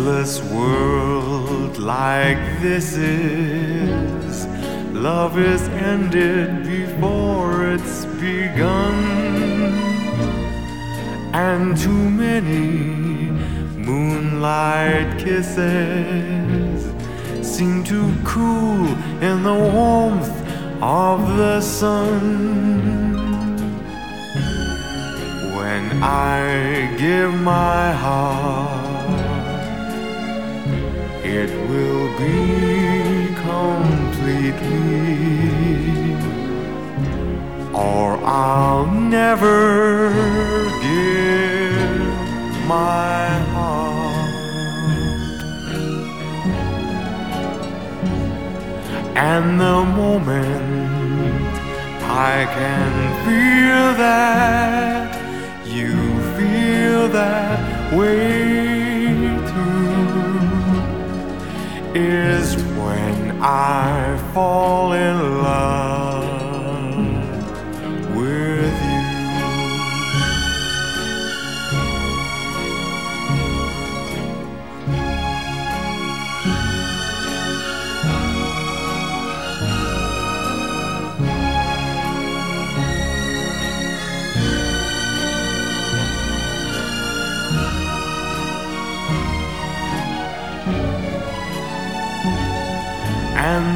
endless world like this is. is when I fall in love.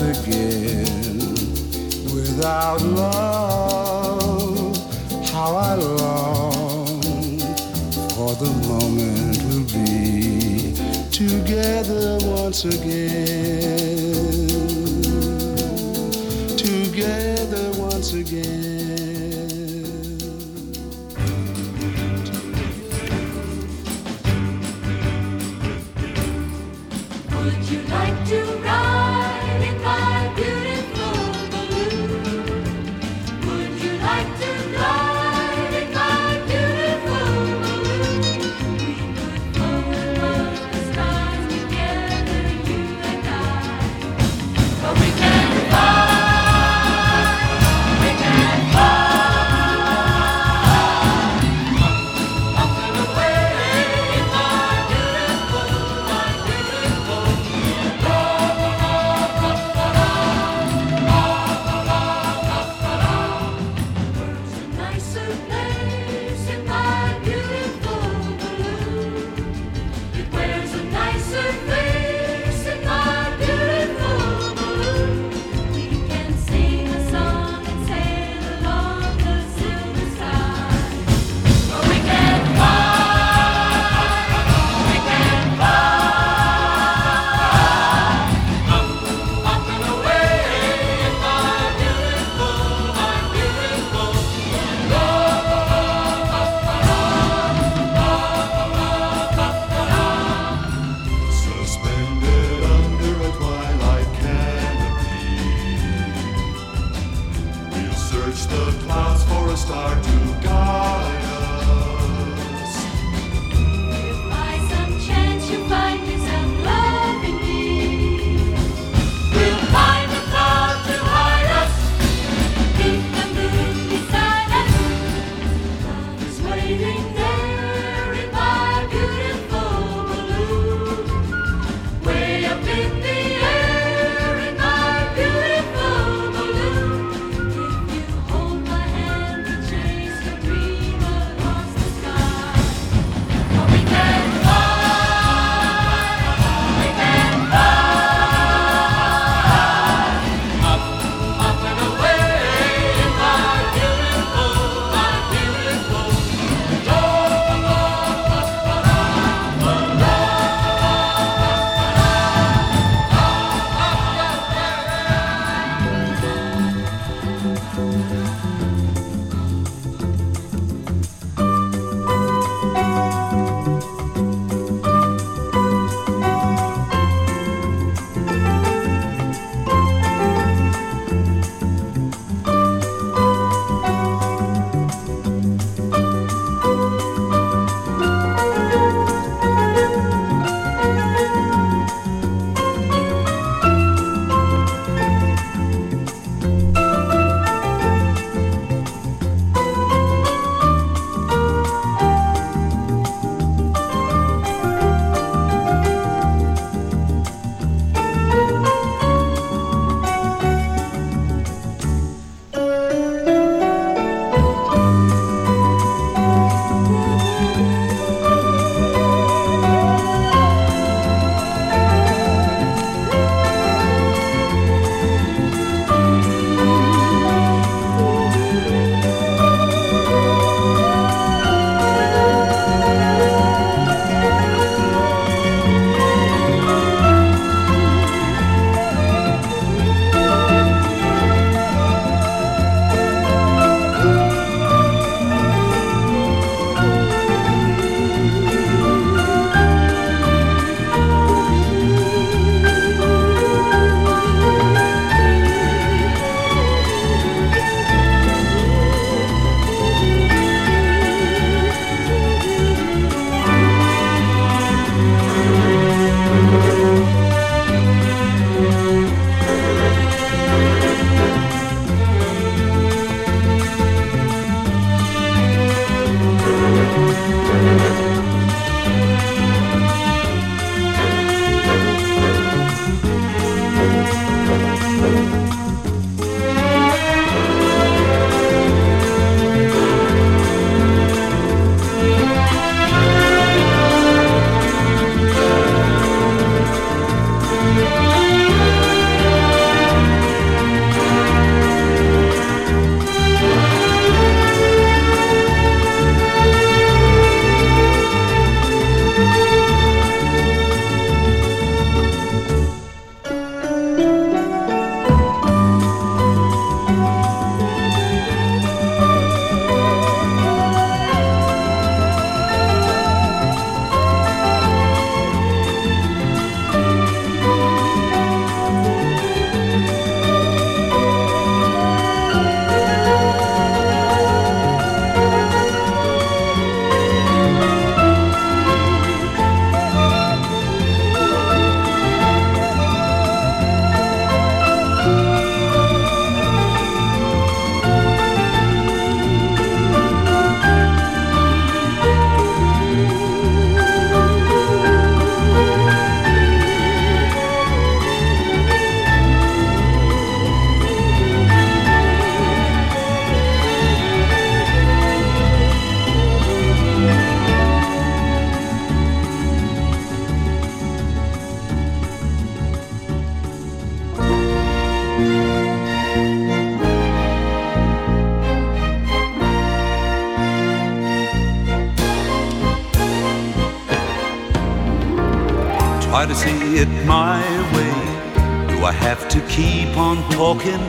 again without love. How I long for the moment we'll be together once again.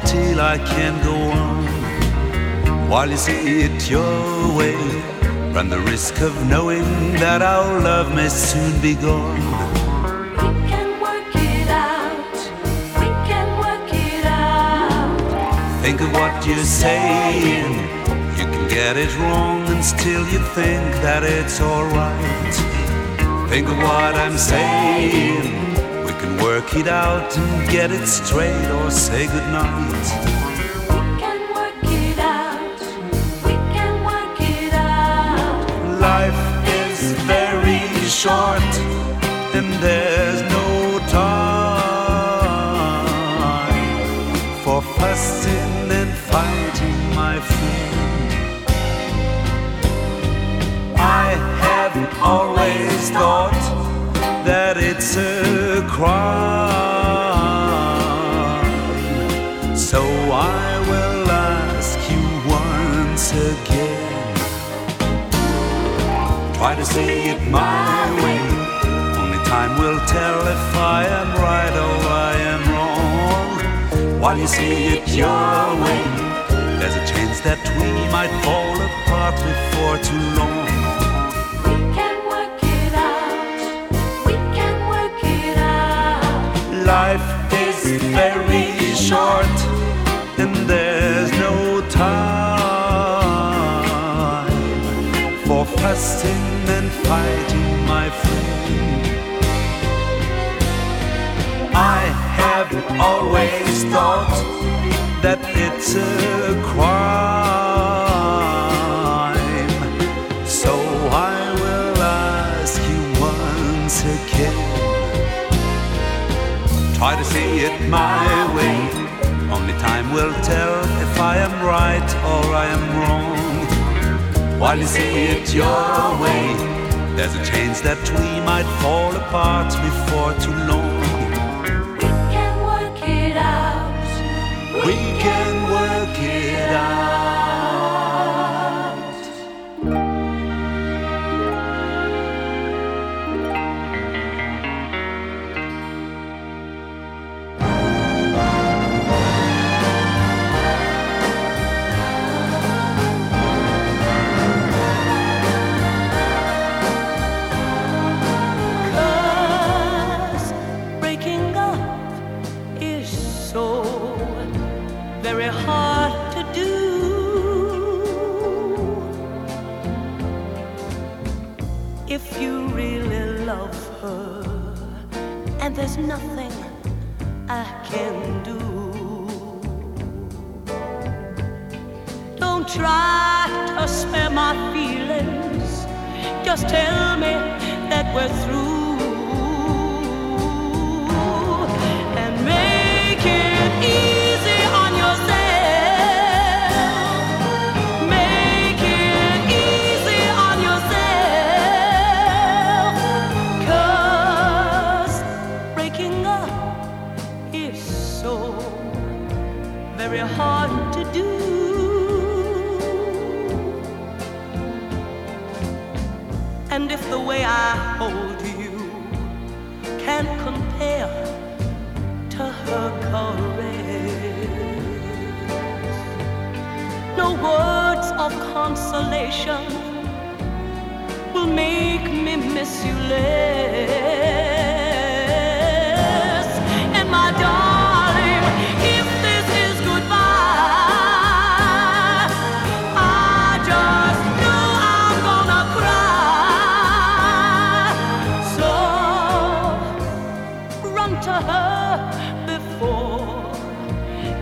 Till I can't go on? While you see it your way, run the risk of knowing that our love may soon be gone. We can work it out. We can work it out. Think of what you're saying. You can get it wrong and still you think that it's alright. Think of what I'm saying. Work it out and get it straight or say goodnight. We can work it out. We can work it out. Life is very short and there's no time for fussing and fighting, my friend. I have always thought that it's a crime. So I will ask you once again. Try to say it my way. Only time will tell if I am right or I am wrong. While you see it your way, there's a chance that we might fall apart before too long. Very short, and there's no time for fussing and fighting, my friend. I have always thought that it's a crime, my way. Only time will tell if I am right or I am wrong. While you see it your way, there's a chance that we might fall apart before too long. We can work it out. We can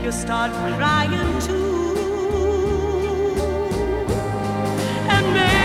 you start crying too. And make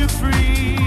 you free.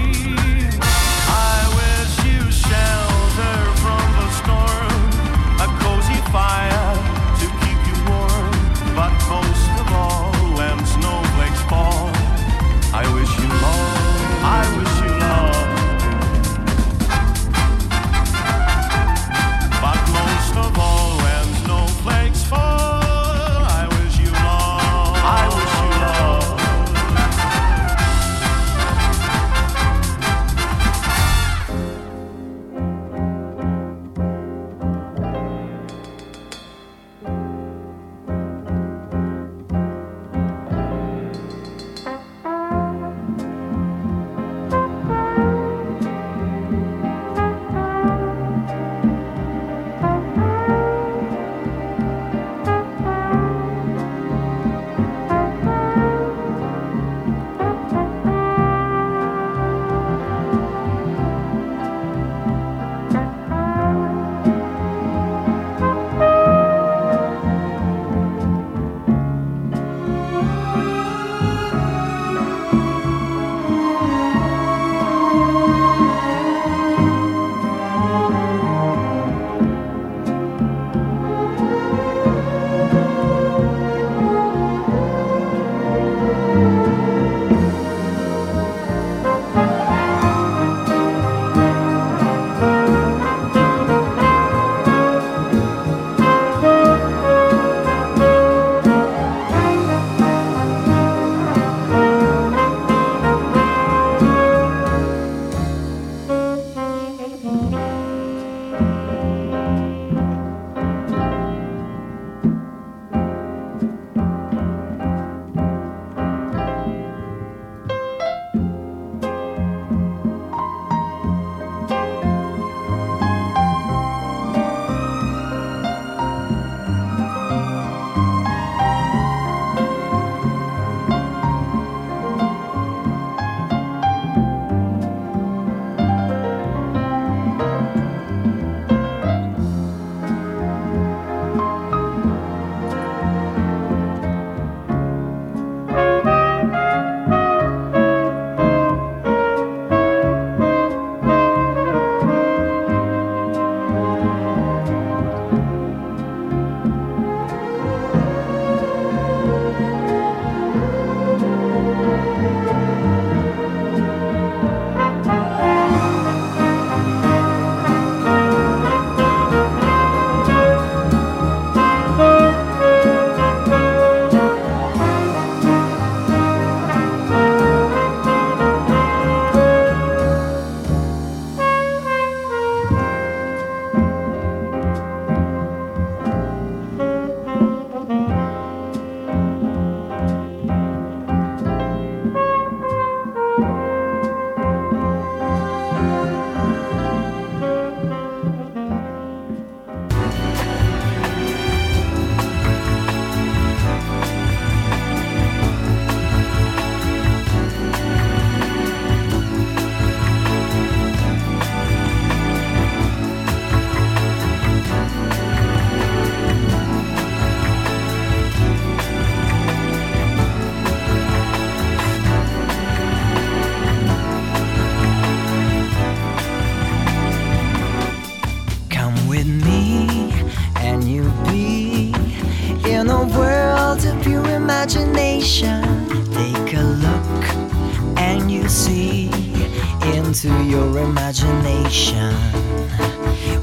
Into your imagination.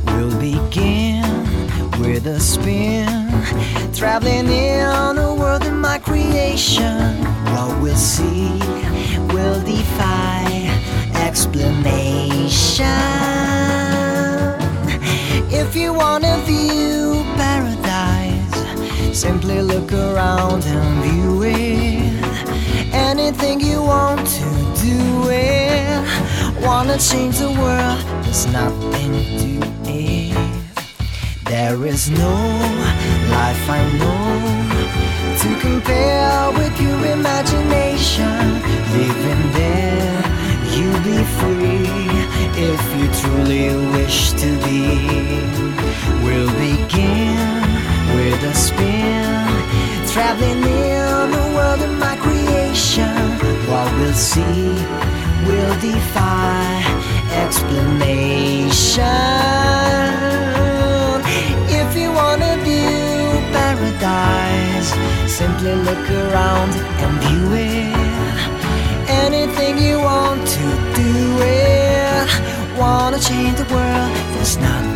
We'll begin with a spin, traveling in a world of my creation. What we'll see will defy explanation. If you wanna view paradise, simply look around and view it. Anything you Wanna change the world, there's nothing to it. There is no life I know to compare with your imagination. Living there, you'll be free if you truly wish to be. We'll begin with a spin, traveling in the world of my creation. What we'll see will defy explanation. If you wanna view paradise, simply look around and view it. Anything you want to do it. Wanna change the world, there's nothing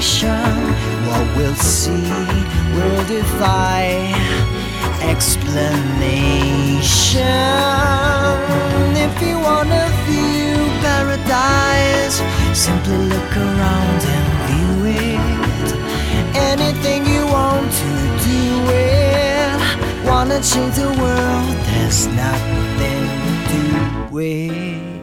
situation. What we'll see will defy explanation. If you wanna view paradise, simply look around and view it. Anything you want to do it. Wanna change the world, there's nothing to wait.